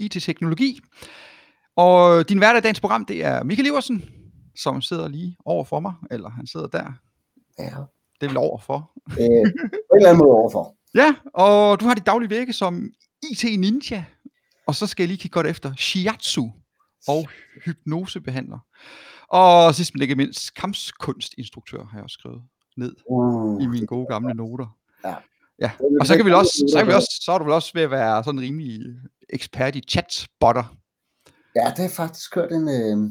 IT-teknologi. Og din hverdag dagens program, det er Michael Iversen, som sidder lige over for mig, eller han sidder der. Ja. Det er vel overfor. Øh, på en eller anden måde overfor. Ja, og du har dit daglige virke som IT-ninja, og så skal jeg lige kigge godt efter shiatsu og hypnosebehandler. Og sidst men ikke mindst, kampskunstinstruktør har jeg også skrevet ned Uh, i mine gode gamle noter. Ja. Ja, og så kan vi også, så, kan vi også, så er du vel også ved at være sådan rimelig ekspert i chatbotter. Ja, det har faktisk kørt en øh,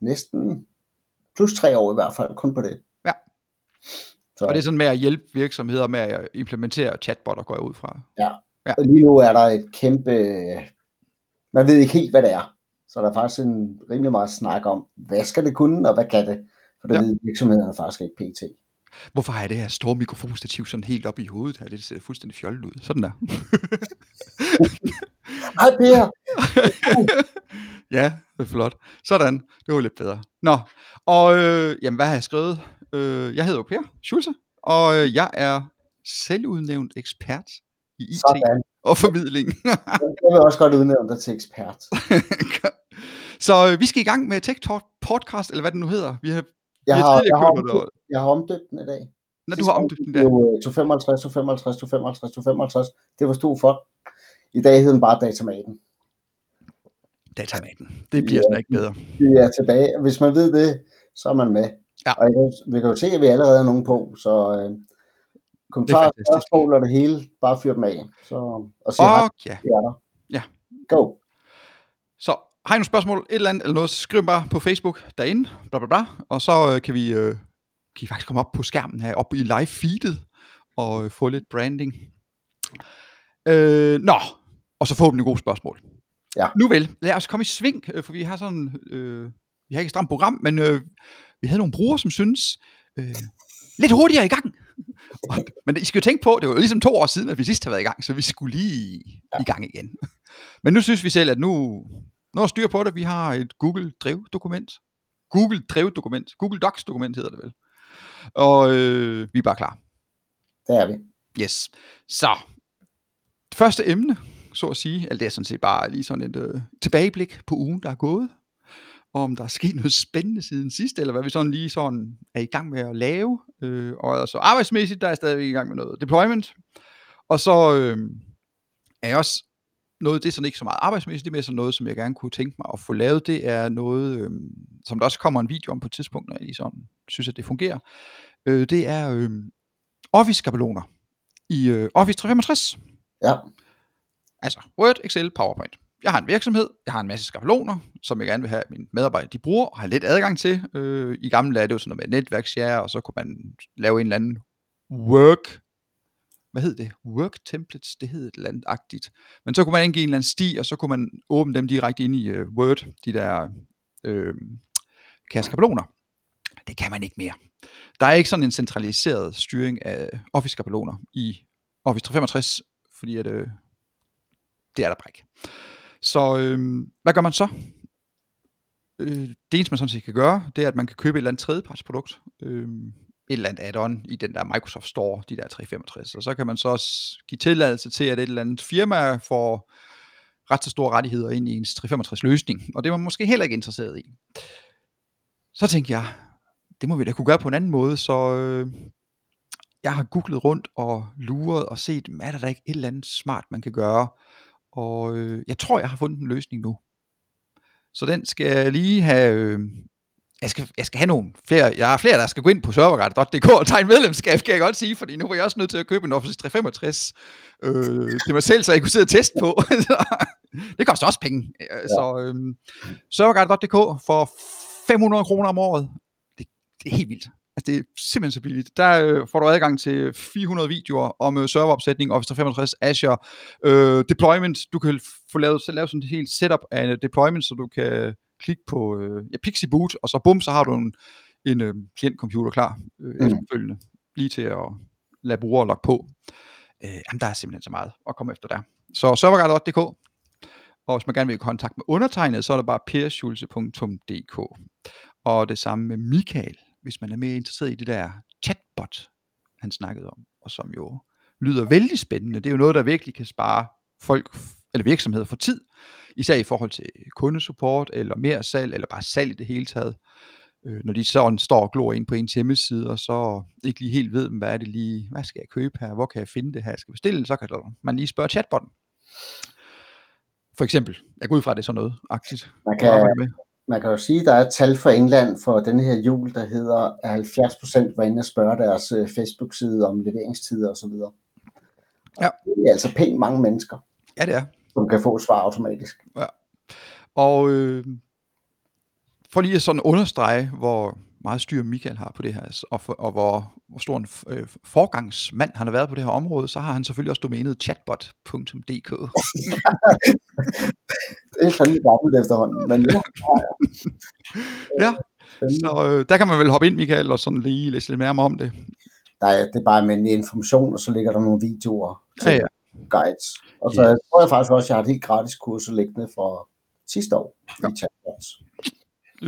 næsten plus tre år i hvert fald, kun på det. Ja. Så, Og det er sådan med at hjælpe virksomheder med at implementere chatbotter, går jeg ud fra. og lige nu er der et kæmpe... Man ved ikke helt, hvad det er. Så der er faktisk en rimelig meget snak om, hvad skal det kunne, og hvad kan det? For det Ja. ja. ved virksomhederne faktisk ikke pt. Hvorfor har jeg det her store mikrofonstativ sådan helt op i hovedet her? Det ser fuldstændig fjollet ud. Sådan der. Hej Per! ja, det er flot. Sådan. Det var lidt bedre. Nå, og øh, jamen, hvad har jeg skrevet? Øh, jeg hedder jo Per Schulze, og øh, jeg er selvudnævnt ekspert i IT Sådan. og formidling. Jeg vil også godt udnævne dig til ekspert. Så øh, vi skal i gang med Tech Talk podcast, eller hvad det nu hedder. Vi har, Jeg har, jeg, har omdøbt, jeg har omdøbt den i dag. Når du har omdøbt den. Det var 255, 255, 255, 255. Det var stod for. I dag hedder den bare Datamaten. Datamaten. Det bliver sådan ikke bedre. Vi er tilbage. Hvis man ved det, så er man med. Ja. Og kan, vi kan jo se, at vi allerede er nogen på, så øh, kommentarer, spørgsmål og det hele, bare fyr dem af. Så, og sig hej, ja, der. Ja. Go. så har I nogle spørgsmål, et eller andet, eller noget, skriv bare på Facebook derinde, bla bla bla, og så øh, kan vi øh, kan I faktisk komme op på skærmen her, op i live feedet, og øh, få lidt branding. Øh, nå, og så forhåbentlig gode spørgsmål. Ja. Nu vel, lad os komme i sving, øh, for vi har sådan, øh, vi har ikke et stramt program, men øh, vi havde nogle brugere, som synes, øh, lidt hurtigere i gang. Men I skal jo tænke på, det var jo ligesom to år siden, at vi sidst har været i gang, så vi skulle lige i gang igen. Men nu synes vi selv, at nu, er styr på det. Vi har et Google-drevet dokument. Google-drevet dokument. Google Docs-dokument hedder det vel. Og øh, vi er bare klar. Der er vi. Yes. Så, første emne, så at sige, eller det er sådan set bare lige sådan et øh, tilbageblik på ugen, der er gået, og om der er sket noget spændende siden sidst, eller hvad vi sådan lige sådan er i gang med at lave. Øh, og altså arbejdsmæssigt, der er jeg stadigvæk i gang med noget deployment. Og så øh, er jeg også noget, det er sådan ikke så meget arbejdsmæssigt, det er mere sådan noget, som jeg gerne kunne tænke mig at få lavet. Det er noget, øh, som der også kommer en video om på et tidspunkt, når jeg lige sådan synes, at det fungerer. Øh, det er øh, Office-skabeloner i øh, Office 365. Ja. Altså Word, Excel, PowerPoint. Jeg har en virksomhed, jeg har en masse skabeloner, som jeg gerne vil have, at mine medarbejdere de bruger og har lidt adgang til. Øh, I gamle dage er det jo sådan noget med netværkshare, og så kunne man lave en eller anden work, hvad hed det? Work templates, det hed et eller andet agtigt. Men så kunne man indgive en eller anden sti, og så kunne man åbne dem direkte ind i uh, Word, de der øh, kaskabeloner. Det kan man ikke mere. Der er ikke sådan en centraliseret styring af Office-skabeloner i Office 365, fordi at, øh, det er der bare ikke. Så øh, hvad gør man så? Øh, det eneste, man sådan set kan gøre, det er, at man kan købe et eller andet tredjepartsprodukt. Øh, et eller andet add-on i den der Microsoft Store, de der 365. Og så kan man så også give tilladelse til, at et eller andet firma får ret så store rettigheder ind i ens 365 løsning. Og det er man måske heller ikke interesseret i. Så tænkte jeg, det må vi da kunne gøre på en anden måde, så øh, jeg har googlet rundt og luret og set, er der da ikke et eller andet smart, man kan gøre. Og øh, jeg tror, jeg har fundet en løsning nu. Så den skal jeg lige have... Øh, jeg skal, jeg skal have nogle flere, jeg har flere, der skal gå ind på serverguide.dk og tegne medlemskab, kan jeg godt sige, fordi nu var jeg også nødt til at købe en Office 365 øh, til mig selv, så jeg kunne sidde og teste på. det koster også penge. Ja. Så øh, serverguide.dk for 500 kroner om året, det, det er helt vildt. Altså, det er simpelthen så billigt. Der øh, får du adgang til 400 videoer om øh, serveropsætning, Office 365, Azure, øh, deployment. Du kan få lavet, så lave sådan et helt setup af en deployment, så du kan klikke på øh, ja, Pixie Boot, og så bum, så har du en, en øh, klientcomputer klar øh, mm. efterfølgende, lige til at lade brugere logge på. Øh, jamen, der er simpelthen så meget at komme efter der. Så serverguide.dk, og hvis man gerne vil i kontakt med undertegnet, så er det bare perschulze.dk. Og det samme med Michael, hvis man er mere interesseret i det der chatbot, han snakkede om, og som jo lyder vældig spændende. Det er jo noget, der virkelig kan spare folk eller virksomheder for tid, især i forhold til kundesupport, eller mere salg, eller bare salg i det hele taget. Øh, når de sådan står og glor ind på ens hjemmeside, og så ikke lige helt ved, hvad er det lige, hvad skal jeg købe her, hvor kan jeg finde det her, jeg skal bestille, så kan man lige spørge chatbotten. For eksempel. Jeg går ud fra, at det er sådan noget aktivt. Man kan, man kan jo sige, at der er et tal for England for den her jul, der hedder, at 70 procent var inde og spørge deres øh, Facebook-side om leveringstider osv. Ja. Det er altså pænt mange mennesker. Ja, det er. Som kan få svar automatisk. Ja. Og øh, for lige at sådan understrege, hvor meget styr Michael har på det her, og, for, og hvor, hvor stor en øh, forgangsmand han har været på det her område, så har han selvfølgelig også domænet chatbot.dk. det er fandme gammelt efterhånden, men ja. ja, så øh, der kan man vel hoppe ind, Michael, og sådan lige læse lidt mere om det. Er, det er bare almindelig information, og så ligger der nogle videoer ja, ja. Guides. Og så yes. tror jeg faktisk også, at jeg har et helt gratis kursus liggende for sidste år ja. i chatbots.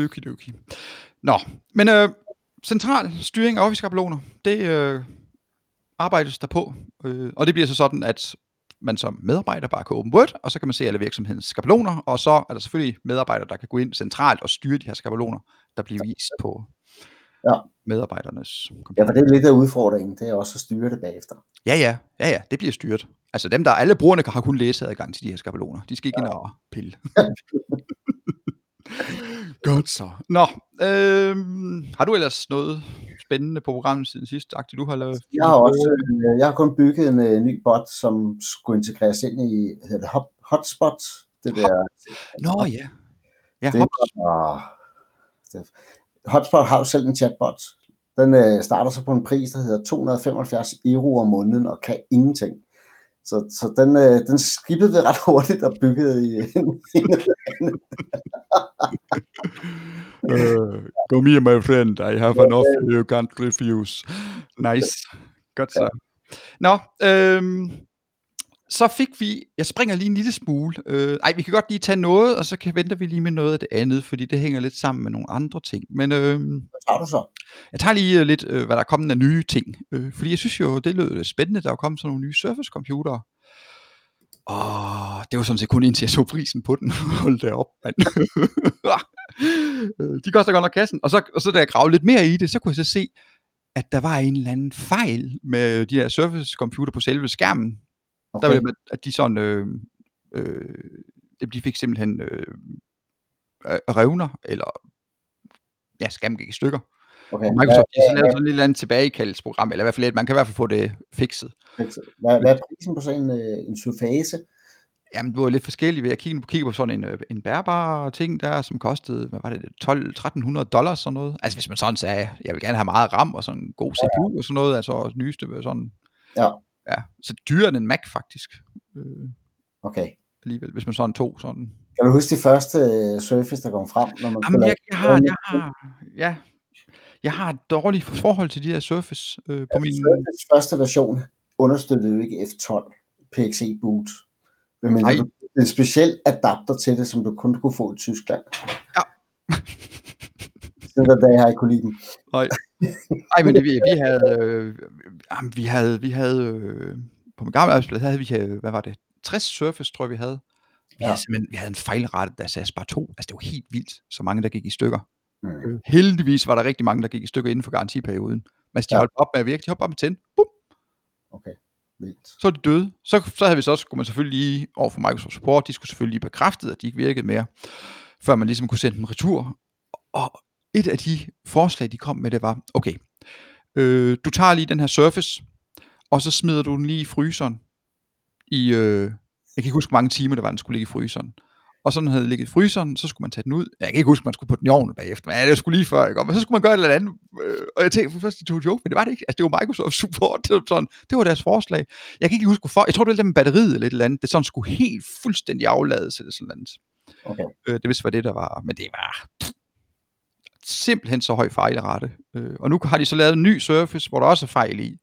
Okidoki. Nå, men øh, central styring af Office-skabeloner, det øh, arbejdes der på. Øh, og det bliver så sådan, at man som medarbejder bare kan åbne Word, og så kan man se alle virksomhedens skabeloner, og så er der selvfølgelig medarbejdere, der kan gå ind centralt og styre de her skabeloner, der bliver vist på ja. medarbejdernes computer. Ja, for det er lidt af udfordringen, det er også at styre det bagefter. Ja, ja, ja, ja, det bliver styret. Altså dem, der alle brugerne har kun læseadgang til de her skabeloner. De skal ikke ja. ind og pille. Godt så. Nå, øh, har du ellers noget spændende på programmet siden sidst, Akti, du har lavet? Jeg har også, øh, jeg har kun bygget en uh, ny bot, som skulle integreres ind i, hedder det Hot, Hotspot? Det der. Nå ja. Ja, det, var, det, Hotspot har jo selv en chatbot. Den uh, starter så på en pris, der hedder 275 euro om måneden og kan ingenting. Så, så den, øh, den skippede det ret hurtigt og byggede i en, uh, Come here, my friend. I have an offer you can't refuse. Nice. Godt så. Nå, øhm, så fik vi, jeg springer lige en lille smule, øh, ej, vi kan godt lige tage noget, og så kan venter vi lige med noget af det andet, fordi det hænger lidt sammen med nogle andre ting. Men øh, hvad tager du så? Jeg tager lige lidt, øh, hvad der er kommet af nye ting, øh, fordi jeg synes jo, det lød spændende, der er kommet sådan nogle nye Surface computere. Og det var sådan set kun indtil jeg så prisen på den. Hold det op, mand. de koster godt nok kassen. Og så, og så da jeg gravede lidt mere i det, så kunne jeg så se, at der var en eller anden fejl med de her Surface computer på selve skærmen. Okay. Der var at de sådan, øh, øh, de fik simpelthen øh, revner, eller ja, skærmen gik i stykker. Okay. Microsoft har så lavet sådan et eller andet tilbagekaldsprogram, eller i hvert fald man kan i hvert fald få det fikset. Hvad, hvad er prisen på sådan en, øh, en surface? Jamen, det var lidt forskelligt. Jeg kiggede, kigge på sådan en, øh, en bærbar ting der, som kostede, hvad var det, 12-1300 dollars sådan noget. Altså hvis man sådan sagde, jeg vil gerne have meget RAM og sådan en god CPU ja. og sådan noget, altså nyeste sådan. Ja. Ja, så dyrere end en Mac faktisk. Øh, okay. Alligevel, hvis man sådan tog sådan. Kan du huske de første uh, Surface, der kom frem? Når man Jamen, jeg, jeg, har, jeg har, ja, jeg har et dårligt forhold til de her Surface øh, på ja, min... Surface første version understøttede jo ikke F12 PXE boot. Men du en speciel adapter til det, som du kun kunne få i Tyskland. Ja. det er der, jeg har ikke kunne lide dem. Nej. Nej, men det, vi, vi havde, øh, vi havde, vi havde øh, på min gamle arbejdsplads havde vi, øh, hvad var det, 60 Surface, tror jeg, vi havde. Vi, ja. havde simpelthen, vi havde en fejlrette, der sagde bare to. Altså, det var helt vildt, så mange, der gik i stykker. Mm. Heldigvis var der rigtig mange, der gik i stykker inden for garantiperioden. Men de ja. holdt op med at virke, de hoppede op med tænde. Bum. Okay. Vildt. Så er de døde. Så, så havde vi så også, skulle man selvfølgelig lige over for Microsoft Support, de skulle selvfølgelig lige bekræfte, at de ikke virkede mere, før man ligesom kunne sende dem retur. Og et af de forslag, de kom med, det var, okay, øh, du tager lige den her Surface, og så smider du den lige i fryseren i, øh, jeg kan ikke huske, hvor mange timer det var, den skulle ligge i fryseren og sådan havde ligget i fryseren, så skulle man tage den ud. Jeg kan ikke huske, man skulle på den i ovnen bagefter, men det skulle lige før, ikke? men så skulle man gøre et eller andet. Øh, og jeg tænkte først, det tog joke, men det var det ikke. Altså, det var Microsoft support, det var, sådan, det var deres forslag. Jeg kan ikke huske, hvorfor. Jeg tror, det var det med batteriet eller et eller andet. Det sådan skulle helt fuldstændig aflades eller sådan noget. Okay. Øh, det vidste var det, der var, men det var simpelthen så høj fejlrate. Øh, og nu har de så lavet en ny Surface, hvor der også er fejl i.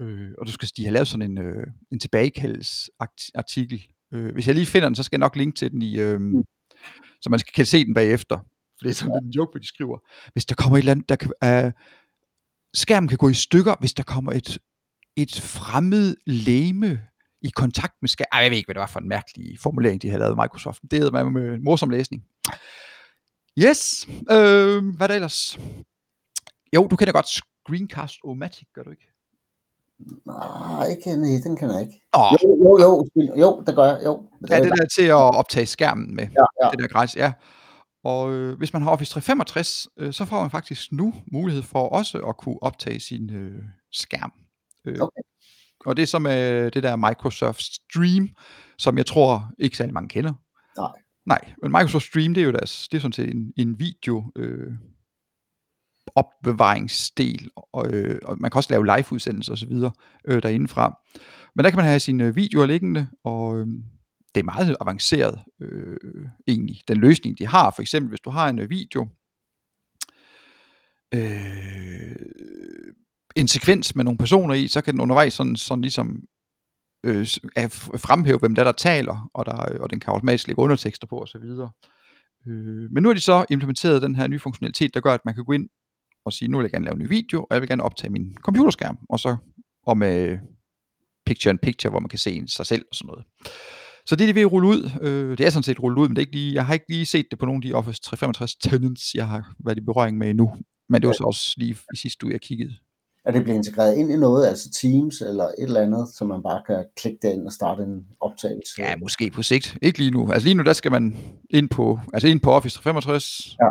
Øh, og du skal de har lavet sådan en, øh, en tilbagekaldsartikel, Øh, hvis jeg lige finder den, så skal jeg nok linke til den i, øh, mm. så man skal, kan se den bagefter. For det er sådan en joke, de skriver. Hvis der kommer et eller andet, der kan, uh, skærmen kan gå i stykker, hvis der kommer et, et fremmed læme i kontakt med skærmen. Ej, jeg ved ikke, hvad det var for en mærkelig formulering, de havde lavet Microsoft. Det er med, med morsom læsning. Yes, øh, hvad er der ellers? Jo, du kender godt Screencast-O-Matic, gør du ikke? Nej, ikke, nej, den kan jeg ikke. Åh, Jo, jo, jo, jo, det gør jeg, jo. ja, det der til at optage skærmen med. ja, ja. Det der gratis, ja. Og øh, hvis man har Office 365, øh, så får man faktisk nu mulighed for også at kunne optage sin øh, skærm. Øh, Okay. Og det er så med det der Microsoft Stream, som jeg tror ikke særlig mange kender. Nej. Nej, men Microsoft Stream, det er jo deres, det er sådan set en, en video øh, opbevaringsdel, og, øh, og man kan også lave live-udsendelser osv. Øh, derindefra. Men der kan man have sine videoer liggende, og øh, det er meget avanceret øh, egentlig, den løsning, de har. For eksempel, hvis du har en øh, video, øh, en sekvens med nogle personer i, så kan den undervejs sådan, sådan ligesom øh, at fremhæve, hvem der, er, der taler, og, der, og den kan automatisk lægge undertekster på osv. Øh, men nu har de så implementeret den her nye funktionalitet, der gør, at man kan gå ind og sige, nu vil jeg gerne lave en ny video, og jeg vil gerne optage min computerskærm, og så og med picture in picture, hvor man kan se sig selv og sådan noget. Så det er de ved at rulle ud. Øh, det er sådan set rullet ud, men det er ikke lige, jeg har ikke lige set det på nogle af de Office 365 tenants, jeg har været i berøring med endnu. Men det var så også lige i sidste uge, jeg kiggede. Er det blevet integreret ind i noget, altså Teams eller et eller andet, så man bare kan klikke derind og starte en optagelse? Ja, måske på sigt. Ikke lige nu. Altså lige nu, der skal man ind på, altså ind på Office 365, Ja.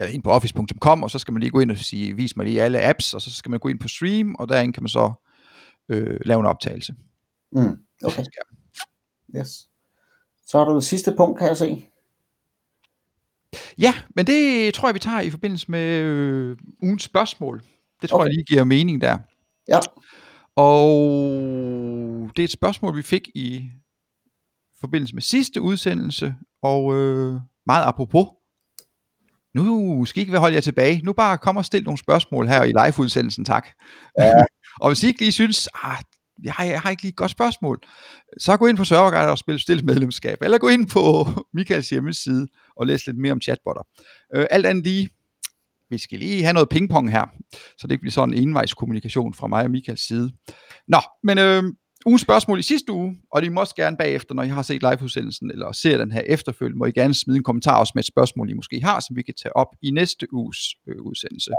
eller ind på office.com, og så skal man lige gå ind og sige, vis mig lige alle apps, og så skal man gå ind på stream, og derinde kan man så øh, lave en optagelse. Mm, okay, yes. Så har du det sidste punkt, kan jeg se. Ja, men det tror jeg, vi tager i forbindelse med øh, ugens spørgsmål. Det tror okay. Jeg lige giver mening der. Ja, Og det er et spørgsmål, vi fik i forbindelse med sidste udsendelse, og øh, meget apropos. Nu skal I ikke holde jer tilbage. Nu bare kom og stil nogle spørgsmål her i live-udsendelsen, tak. Ja. og hvis I ikke lige synes, ah, jeg, har, jeg har ikke lige et godt spørgsmål, så gå ind på Serverguide og spil stil medlemskab, eller gå ind på Michaels hjemmeside og læs lidt mere om chatbotter. Øh, alt andet lige, vi skal lige have noget pingpong her, så det ikke bliver sådan en envejskommunikation fra mig og Michaels side. Nå, men øh, ugens spørgsmål i sidste uge, og det må også gerne bagefter, når I har set liveudsendelsen, eller ser den her efterfølgende, må I gerne smide en kommentar også med et spørgsmål, I måske har, som vi kan tage op i næste uges øh, udsendelse.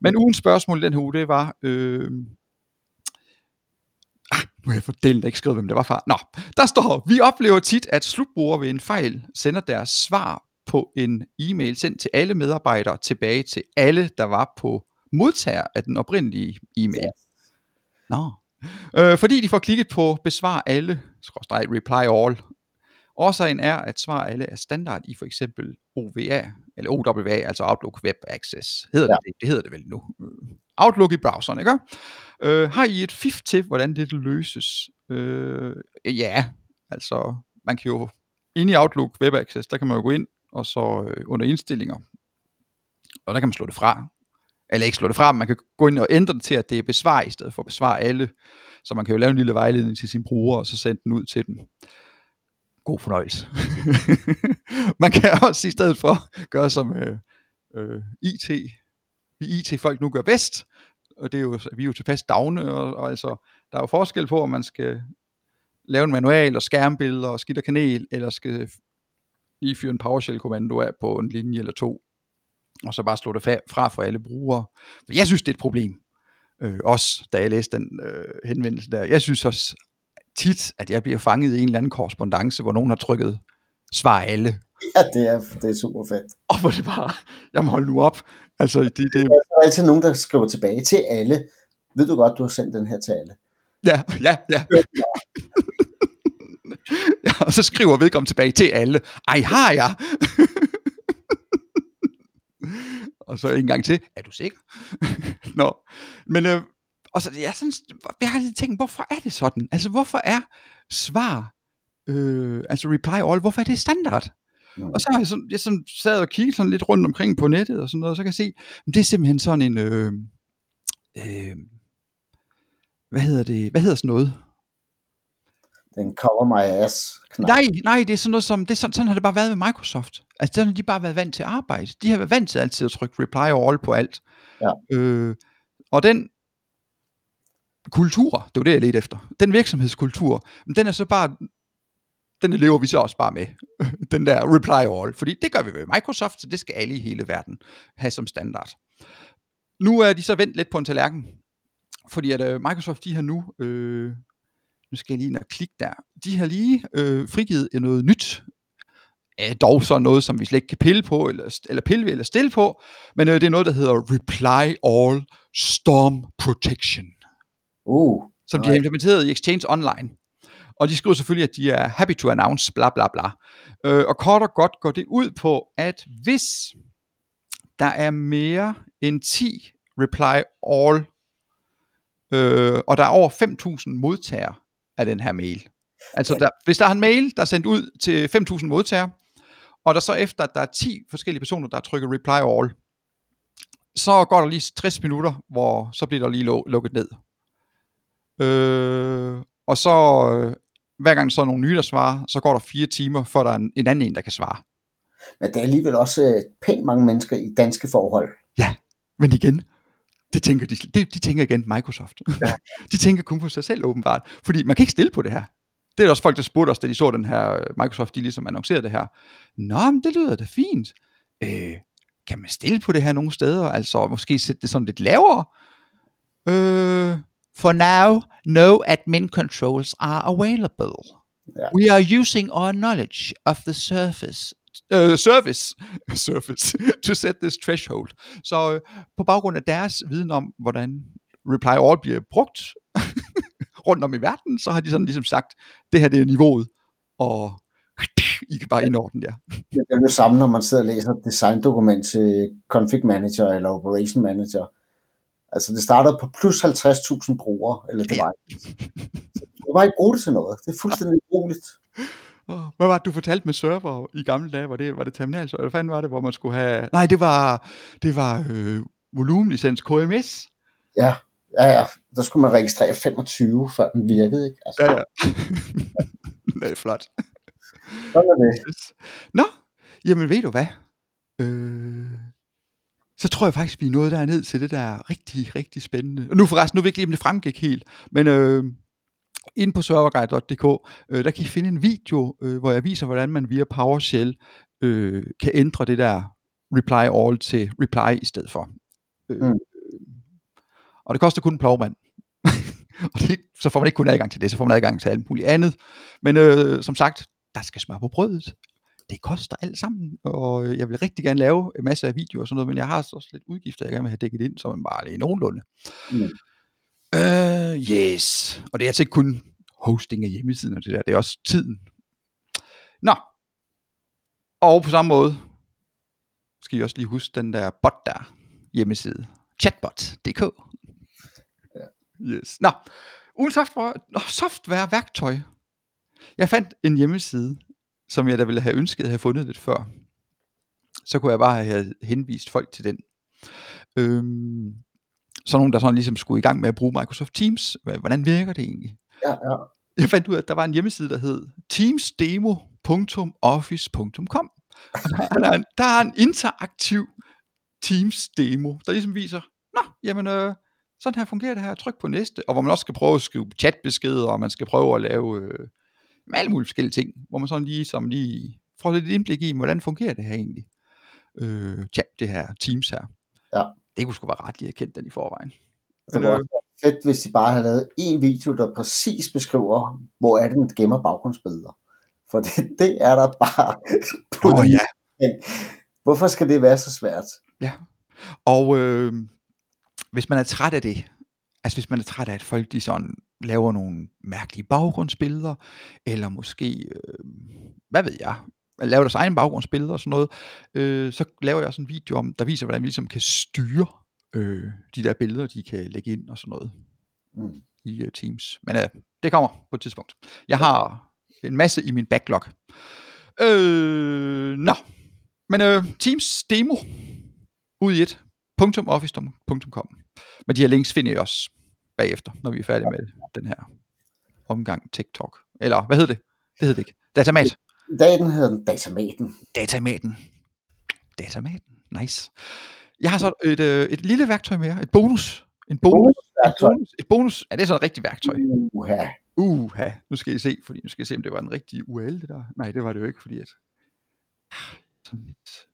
Men ugens spørgsmål den her uge, det var... Øh, Ah, nu har jeg fordelt der ikke skrevet, hvem det var fra. Nå, der står, vi oplever tit, at slutbrugere ved en fejl sender deres svar på en e-mail sendt til alle medarbejdere tilbage til alle, der var på modtager af den oprindelige e-mail. Nå. Øh, fordi de får klikket på besvar alle, skråstreg reply all. Årsagen er, at svar alle er standard i for eksempel OVA, eller OWA, altså Outlook Web Access. Hedder Ja. det, det hedder det vel nu. Outlook i browseren, ikke? Øh, har I et fif til, hvordan det løses? Øh, ja, altså, man kan jo, inde i Outlook Web Access, der kan man jo gå ind, og så øh, under indstillinger, og der kan man slå det fra. Eller ikke slå det fra, men man kan gå ind og ændre det til, at det er besvar i stedet for besvar alle. Så man kan jo lave en lille vejledning til sine brugere, og så sende den ud til dem. God fornøjelse. man kan også i stedet for gøre som øh, øh, IT, vi IT-folk nu gør bedst, og det er jo, vi er jo tilpas dagne, og, og altså, der er jo forskel på, om man skal lave en manual og skærmbilleder og skidt og kanel, eller skal lige fyre en PowerShell-kommando af på en linje eller to, og så bare slå det fra for alle brugere. For jeg synes, det er et problem. Øh, også da jeg læste den øh, henvendelse der. Jeg synes også tit, at jeg bliver fanget i en eller anden korrespondence, hvor nogen har trykket svar alle, Ja, det er, det er super fedt. og hvor det bare, jeg må holde nu op. Altså, det, det, Der er altid nogen, der skriver tilbage til alle. Ved du godt, du har sendt den her til alle? Ja, ja, ja. Så skriver vedkommende tilbage til alle. Ej, har jeg? og så en gang til. Er du sikker? Nå. Men, øh, og så, jeg, sådan, jeg har lidt tænkt, hvorfor er det sådan? Altså, hvorfor er svar, øh, altså reply all, hvorfor er det standard? Mm. Og så har jeg sådan, jeg sådan sad og kiggede sådan lidt rundt omkring på nettet og sådan noget, og så kan jeg se, det er simpelthen sådan en, øh, øh, hvad hedder det, hvad hedder sådan noget? Den cover my ass knap. Nej, nej, det er sådan noget som, det er sådan, sådan har det bare været med Microsoft. Altså, sådan har de bare været vant til at arbejde. De har været vant til altid at trykke reply all på alt. Ja. Øh, og den, øh, øh, kultur, det var det, jeg ledte efter. Den virksomhedskultur, men den er så bare, den lever vi så også bare med. Den der reply all, fordi det gør vi ved Microsoft, så det skal alle i hele verden have som standard. Nu er de så vendt lidt på en tallerken, fordi at uh, Microsoft, de har nu, øh, nu skal jeg lige ind og klikke der, de har lige øh, frigivet noget nyt, er dog så noget, som vi slet ikke kan pille på, eller, eller pille ved, eller stille på, men øh, det er noget, der hedder Reply All Storm Protection. Uh, som de har implementeret i Exchange Online. Og de skriver selvfølgelig, at de er happy to announce, bla bla bla. Øh, og kort og godt går det ud på, at hvis der er mere end 10 reply all, øh, og der er over 5.000 modtagere af den her mail. Altså, der, hvis der er en mail, der er sendt ud til 5.000 modtagere, og der så efter, at der er 10 forskellige personer, der trykker reply all, så går der lige 60 minutter, hvor så bliver der lige lukket ned. Øh, og så øh, hver gang så er nogle nye, der svarer, så går der fire timer, før der er en, en anden en, der kan svare. Men det er alligevel også øh, pænt mange mennesker i danske forhold. Ja, men igen, det tænker de, de, de tænker igen Microsoft. Ja. de tænker kun på sig selv åbenbart, fordi man kan ikke stille på det her. Det er også folk, der spurgte os, da de så den her øh, Microsoft, de ligesom annoncerede det her. Nå, men det lyder da fint. Øh, kan man stille på det her nogle steder? Altså måske sætte det sådan lidt lavere? Øh, For now, no admin controls are available. Yeah. We are using our knowledge of the surface uh, service, service to set this threshold. Så uh, på baggrund af deres viden om, hvordan Reply All bliver brugt rundt om i verden, så har de sådan ligesom sagt, det her det er niveauet, og I kan bare indordne der. Det er det samme, når man sidder og læser et designdokument til config manager eller operation manager Altså det startede på plus 50.000 brugere, eller det var Jeg var ikke bruge det til noget. Det er fuldstændig uroligt. Hvad var det, du fortalte med server i gamle dage? Var det, var det terminal? Eller fanden var det, hvor man skulle have... Nej, det var, det var øh, volumenlicens KMS. Ja, ja, ja. Der skulle man registrere 25, før den virkede, ikke? Altså. Ja, ja. det er flot. Sådan er det. Nå, jamen ved du hvad? Øh, så tror jeg faktisk, vi er nået derned til det, der er rigtig, rigtig spændende. Og nu forresten, nu ved jeg ikke om det fremgik helt, men øh, inde på serverguide.dk, øh, der kan I finde en video, øh, hvor jeg viser, hvordan man via PowerShell øh, kan ændre det der reply all til reply i stedet for. Øh, mm. Og det koster kun en plovmand. og det, så får man ikke kun adgang til det, så får man adgang til alt muligt andet. Men øh, som sagt, der skal smør på brødet det koster alt sammen, og jeg vil rigtig gerne lave en masse af videoer og sådan noget, men jeg har også lidt udgifter, jeg gerne vil have dækket ind, så man bare lige nogenlunde. Mm. Uh, yes, og det er altså ikke kun hosting af hjemmesiden og det der, det er også tiden. Nå, og på samme måde skal I også lige huske den der bot der hjemmeside, chatbot.dk. Ja. Yes. Nå, uden software, software værktøj. Jeg fandt en hjemmeside, som jeg da ville have ønsket at have fundet lidt før. Så kunne jeg bare have henvist folk til den. Øhm, så nogen, der sådan ligesom skulle i gang med at bruge Microsoft Teams. Hvordan virker det egentlig? Ja, ja. Jeg fandt ud af, at der var en hjemmeside, der hed teamsdemo.office.com. der, er en, der er en interaktiv Teams demo, der ligesom viser, nå, jamen, øh, sådan her fungerer det her, tryk på næste, og hvor man også skal prøve at skrive chatbeskeder, og man skal prøve at lave øh, alle mulige forskellige ting, hvor man sådan lige, som lige får lidt indblik i, hvordan fungerer det her egentlig. Øh, ja, det her Teams her. Ja. Det kunne sgu være ret lige at kende den i forvejen. Det var fedt, hvis de bare havde lavet en video, der præcis beskriver, hvor er det, den gemmer baggrundsbilleder. For det, det er der bare på oh, ja. Hvorfor skal det være så svært? Ja, og øh, hvis man er træt af det, altså hvis man er træt af, at folk de sådan laver nogle mærkelige baggrundsbilleder, eller måske, øh, hvad ved jeg, laver deres egen baggrundsbilleder og sådan noget, øh, så laver jeg også en video om, der viser, hvordan vi ligesom kan styre øh, de der billeder, de kan lægge ind og sådan noget mm. i uh, Teams. Men øh, det kommer på et tidspunkt. Jeg har en masse i min backlog. Øh, nå, men øh, Teams demo ud i et .office.com. Men de her links finder jeg også bagefter, når vi er færdige med den her omgang TikTok. Eller hvad hedder det? Det hedder det ikke. Datamat. Daten hedder den Datamaten. Datamaten. Datamaten. Nice. Jeg har så et, øh, et lille værktøj mere. Et bonus. En bonus værktøj. bonus, et bonus, er det så et rigtigt værktøj? Uha. Uha, nu skal I se, fordi nu skal I se, om det var en rigtig URL, det der. Nej, det var det jo ikke, fordi at sådan lidt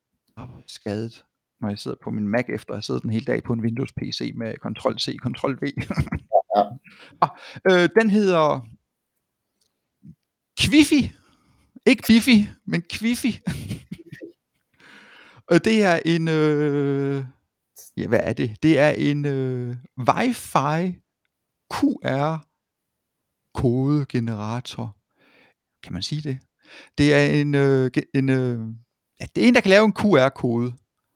skadet, når jeg sidder på min Mac efter at have siddet en hel dag på en Windows PC med Ctrl-C, Ctrl-V. Ja. ah, øh, den hedder Quiffy. Ikke Biffy, men Quiffy. Og det er en, øh, ja, hvad er det? Det er en øh, Wi-Fi QR kodegenerator. Kan man sige det? Det er en, øh, en øh, ja, det er en, der kan lave en QR-kode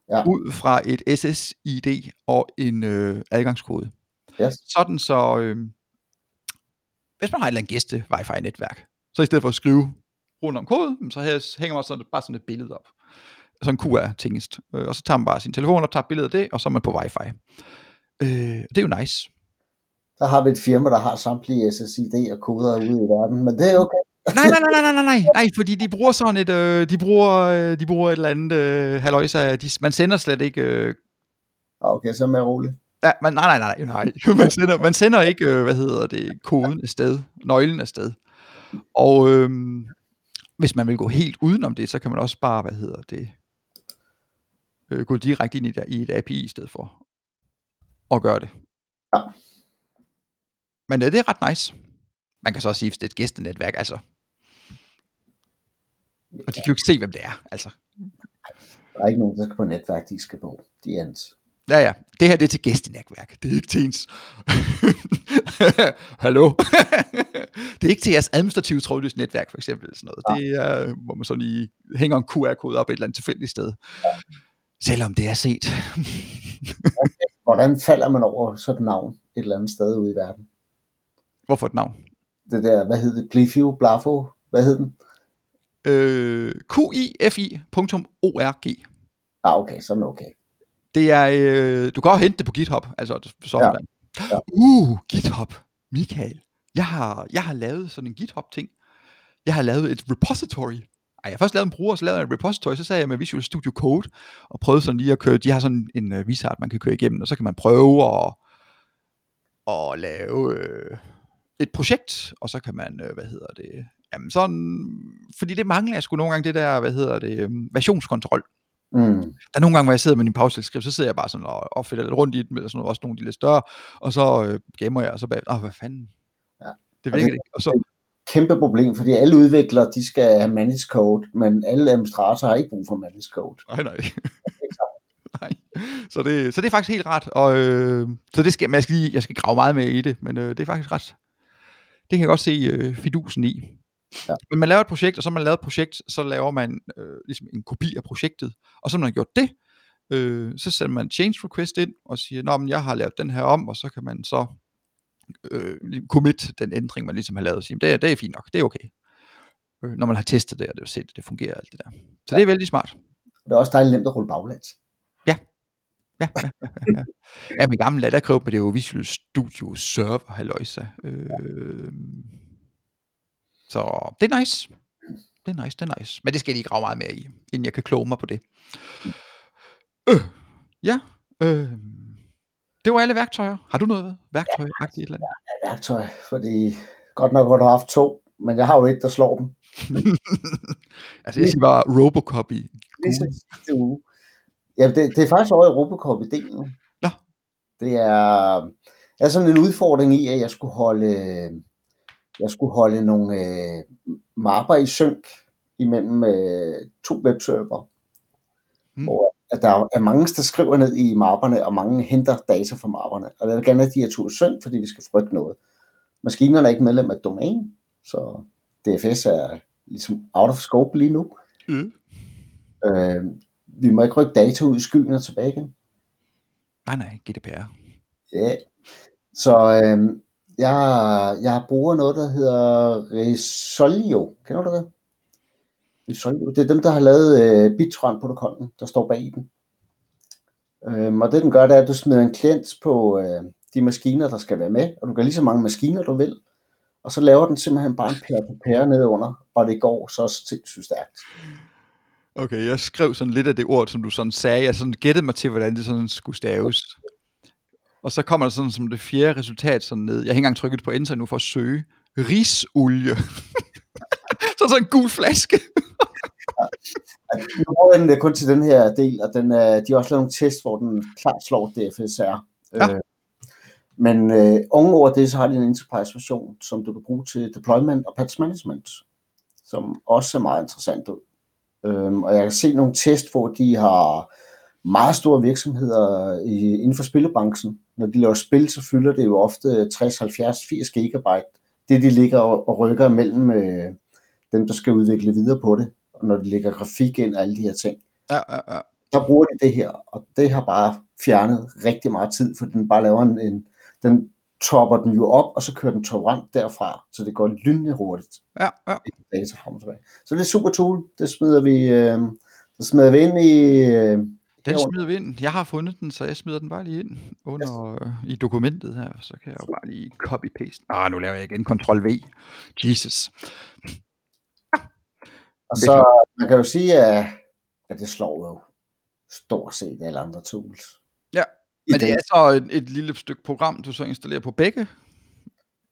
Ja. ud fra et SSID og en øh, adgangskode. Yes. Sådan så, øh, hvis man har et eller andet gæste Wi-Fi-netværk, så i stedet for at skrive rundt om koden, så hænger man sådan, bare sådan et billede op. Sådan en QR-tingest. Øh, og så tager man bare sin telefon og tager et billede af det, og så er man på Wi-Fi. Øh, det er jo nice. Der har vi et firma, der har samtlige SSID og koder ude i verden, men det er okay. Nej, nej, nej, nej, nej, nej, nej, fordi de bruger sådan et, øh, de bruger, øh, de bruger et eller andet, øh, halløjsa, de, man sender slet ikke, øh, Okay, så er jeg rolig. ja, man, nej, nej, nej, nej, man sender, man sender ikke, øh, hvad hedder det, koden afsted, nøglen afsted. Og øh, hvis man vil gå helt udenom det, så kan man også bare, hvad hedder det, øh, gå direkte ind i, et- i et API i stedet for, og gøre det. Ja. Men ja, det er ret nice. Man kan så også sige, hvis det er et gæstenetværk, altså, og de kan jo ikke se, hvem det er, altså. Der er ikke nogen, der skal på netværk, de skal på. De er ens. Ja, ja. Det her det er til gæstenetværk. Det er ikke til ens... Hallo? det er ikke til jeres administrative trådløse netværk, for eksempel. Sådan noget. Det er, hvor man så lige hænger en QR-kode op et eller andet tilfældigt sted. Selvom det er set. Hvordan falder man over sådan et navn et eller andet sted ude i verden? Hvorfor et navn? Det der, hvad hed det? Blifio? Blafo? Hvad hed den? Øh, QIFI.org. Ah, okay, så er den okay. Det er, øh, du kan også hente det på GitHub. Altså, så Ja. ja. Uh, GitHub. Michael. Jeg har, jeg har lavet sådan en GitHub-ting. Jeg har lavet et repository. Ej, jeg har først lavet en bruger, så lavede jeg et repository, så sagde jeg med Visual Studio Code, og prøvede sådan lige at køre, de har sådan en uh, wizard, man kan køre igennem, og så kan man prøve at, at lave øh, et projekt, og så kan man, øh, hvad hedder det, jamen sådan, fordi det mangler jeg sgu nogle gange det der, hvad hedder det, øh, versionskontrol. Mm. Der er nogle gange, hvor jeg sidder med min pauseskrift, så sidder jeg bare sådan og opfinder lidt rundt i den, eller sådan noget, også nogle af de lidt større, og så øh, gemmer jeg, og så bag, åh, hvad fanden? Ja. Det Og virker det- ikke. Og så, Kæmpe problem, fordi alle udviklere, de skal have managed code, men alle administratorer har ikke brug for managed code. nej, nej. nej. Så det, så det er faktisk helt ret, og øh, så det skal, jeg skal, lige, jeg skal grave meget mere i det, men øh, det er faktisk ret, det kan jeg godt se øh, fidusen i. Ja. Men man laver et projekt, og så man laver et projekt, så laver man øh, ligesom en kopi af projektet, og så når man har gjort det, øh, så sender man change request ind, og siger, Nå, men jeg har lavet den her om, og så kan man så øh, lige commit den ændring, man ligesom har lavet, og sige, det er, det er fint nok, det er okay. Øh, når man har testet det, og det er set, at det fungerer alt det der. Så det er vældig smart. Det er også dejligt nemt at rulle baglæns. Ja, ja, ja, ja. ja min gamle der krævede det jo Visual Studio Server, halløjsa. Øh, så det er nice. Det er nice, det er nice. Men det skal jeg lige grave meget mere i, inden jeg kan kloge mig på det. Øh, ja, øh, det var alle værktøjer. Har du noget værktøj? Ja. Et eller andet? Værktøj, fordi godt nok har du haft to, men jeg har jo et, der slår dem. altså jeg siger bare Robocopy. Ligesom sidste uge. Ja, det, det er faktisk over i Robocop i delen. Nå. Det er, er sådan en udfordring i, at jeg skulle holde, jeg skulle holde nogle øh, mapper i synk imellem øh, to webserver. Hmm. Hvor at der er mange, der skriver ned i mapperne, og mange henter data fra mapperne. Og jeg vil gerne have de her to synk, fordi vi skal frygte noget. Maskinerne er ikke medlem af domæne, så DFS er ligesom out of scope lige nu. Mm. Øh, vi må ikke rykke data ud i skyen og tilbage igen. Nej, nej, GDPR. Ja. Så øh, jeg, jeg bruger noget, der hedder Resolio. Kender du det? Resolio. Det er dem, der har lavet øh, Bitron-protokollen, der står bag i den. Øhm, og det den gør, det er, at du smider en klient på øh, de maskiner, der skal være med, og du kan lige så mange maskiner, du vil. Og så laver den simpelthen bare en pære på pære ned under, og det går så sindssygt stærkt. Okay, jeg skrev sådan lidt af det ord, som du sådan sagde. Jeg sådan gættede mig til, hvordan det sådan skulle staves. Og så kommer der sådan som det fjerde resultat sådan ned. Jeg har ikke engang trykket på enter nu for at søge. Risolie. så sådan en gul flaske. Nu bruger den kun til den her del, og den, er, de har også lavet nogle test, hvor den klart slår DFSR. Ja. Øh, men øh, ovenover det, så har de en enterprise-version, som du kan bruge til deployment og patch management, som også ser meget interessant ud. Øhm, og jeg kan se nogle test, hvor de har meget store virksomheder i, inden for spillebranchen. Når de laver spil, så fylder det jo ofte 60, 70, 80 gigabyte. Det de ligger og, rykker mellem øh, dem, der skal udvikle videre på det, og når de lægger grafik ind og alle de her ting. Ja, ja, ja. Der bruger de det her, og det har bare fjernet rigtig meget tid, for den bare laver en, en den topper den jo op, og så kører den torrent derfra, så det går lynende hurtigt ja, ja. data frem og tilbage. Så det er super tool. Det smider vi, øh, det smider vi ind i... Øh, Den smider vi ind. Jeg har fundet den, så jeg smider den bare lige ind under øh, i dokumentet her. Så kan jeg jo bare lige copy-paste. Ah, nu laver jeg igen Ctrl-V. Jesus. og så man kan jo sige, at, at det slår jo stort set alle andre tools. Ja, I Men det er så et, et lille stykke program, du så installerer på begge.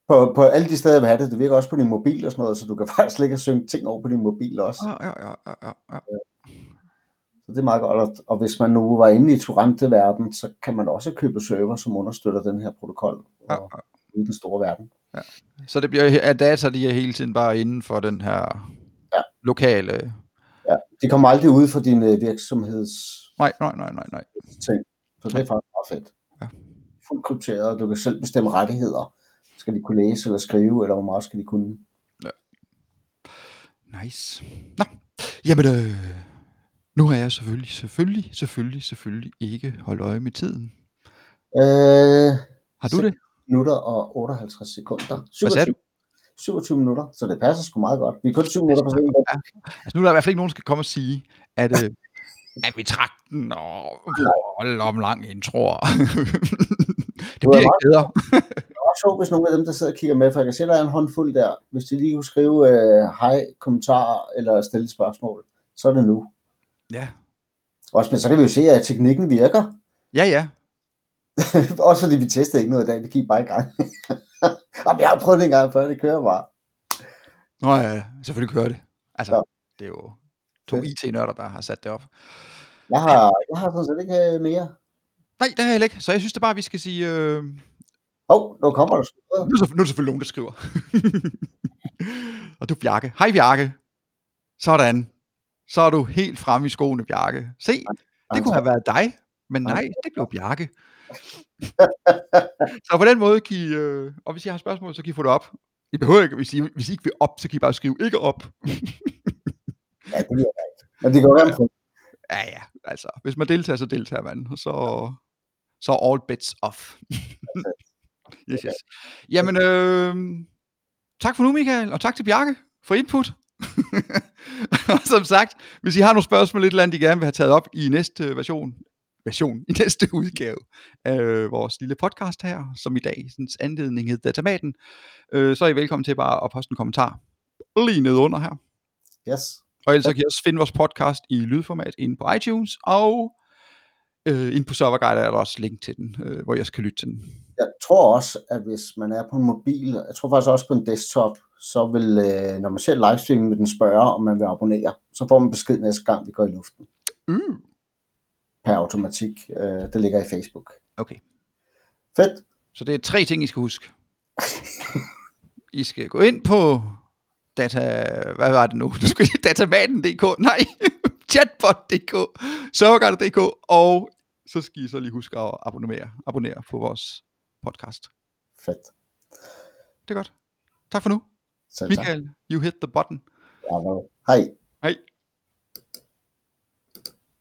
På, på alle de steder, vi har det, det virker også på din mobil og sådan noget, så du kan faktisk ligge og synge ting over på din mobil også. Ja, ja, ja, ja, ja, ja. Så det er meget godt. Og- hvis man nu var inde i Torrente-verden, så kan man også købe server, som understøtter den her protokol ja, og ja. i den store verden. Så det bliver at data, de er hele tiden bare inden for den her Ja. lokale... Ja, de kommer aldrig ud for din øh, virksomheds Nej, nej, nej, nej, nej. ting. Så det er faktisk meget fedt. Ja. Fuldt krypteret, og du kan selv bestemme rettigheder. Skal de kunne læse eller skrive, eller hvor meget skal de kunne? Nice. Nå, jamen øh, nu har jeg selvfølgelig, selvfølgelig, selvfølgelig, selvfølgelig ikke holdt øje med tiden. Øh, Har du det? minutter og 58 sekunder. Hvad sagde du? 27 minutter, så det passer sgu meget godt. Vi er kun 7 minutter for sent. Altså nu er der i hvert fald ikke nogen, der skal komme og sige, at, øh, at vi trak den, og hold om lang intro. det bliver ikke bedre. Det er også sjovt, hvis nogle af dem, der sidder og kigger med, for jeg kan se, der er en håndfuld der. Hvis de lige kunne skrive øh, hej, kommentarer eller stille spørgsmål, så er det nu. Ja, Også, men så kan vi jo se, at teknikken virker. ja, ja. Også fordi vi testede ikke noget i dag, vi gik bare i gang. Jamen, jeg har prøvet det en gang før, det kører bare. Nå ja, selvfølgelig kører det. Altså, Ja. det er jo to. IT-nørder, der har sat det op. Jeg har, jeg har sådan set ikke øh, mere. Nej, det har jeg heller ikke. Så jeg synes da bare, vi skal sige... Øh, Åh, oh, nu kommer der noget. nu, er der, nu er der selvfølgelig nogen, der skriver. og du, Bjarke. Hej, Bjarke. Sådan. Så er du helt fremme i skoene, Bjarke. Se, det kunne have været dig, men nej, det blev Bjarke. så på den måde kan I, øh, og hvis I har spørgsmål, så kan I få det op. I behøver ikke, hvis I, hvis I ikke vil op, så kan I bare skrive ikke op. Ja, det virker ikke. Men det jo være, på. Ja, ja, altså, hvis man deltager, så deltager man, og så, så all bets off. yes, yes. Jamen, øh, tak for nu, Michael, og tak til Bjarke for input. og som sagt, hvis I har nogle spørgsmål, et eller andet, I gerne vil have taget op i næste version, version i næste udgave af vores lille podcast her, som i dag, sådan anledning hed Datamaten, øh, så er I velkommen til bare at poste en kommentar lige nede under her. Yes. Og ellers så kan I også finde vores podcast i lydformat inde på iTunes, og øh, inde på Serverguide er der også link til den, øh, hvor jeg skal lytte til den. Jeg tror også, at hvis man er på en mobil, jeg tror faktisk også på en desktop, så vil, øh, når man ser livestreamen, vil den spørge, om man vil abonnere. Så får man besked næste gang, vi går i luften. Mm. Per automatik. Øh, det ligger i Facebook. Okay, Fedt. så det er tre ting, I skal huske. I skal gå ind på data, hvad var det nu? Du skal datamaten.dk, nej, chatbot.dk, serverguide.dk, og så skal I så lige huske at abonnere, abonnere på vores podcast. Fedt. Det er godt. Tak for nu. Michael, you hit the button. Ja, vel. Hej. Hej.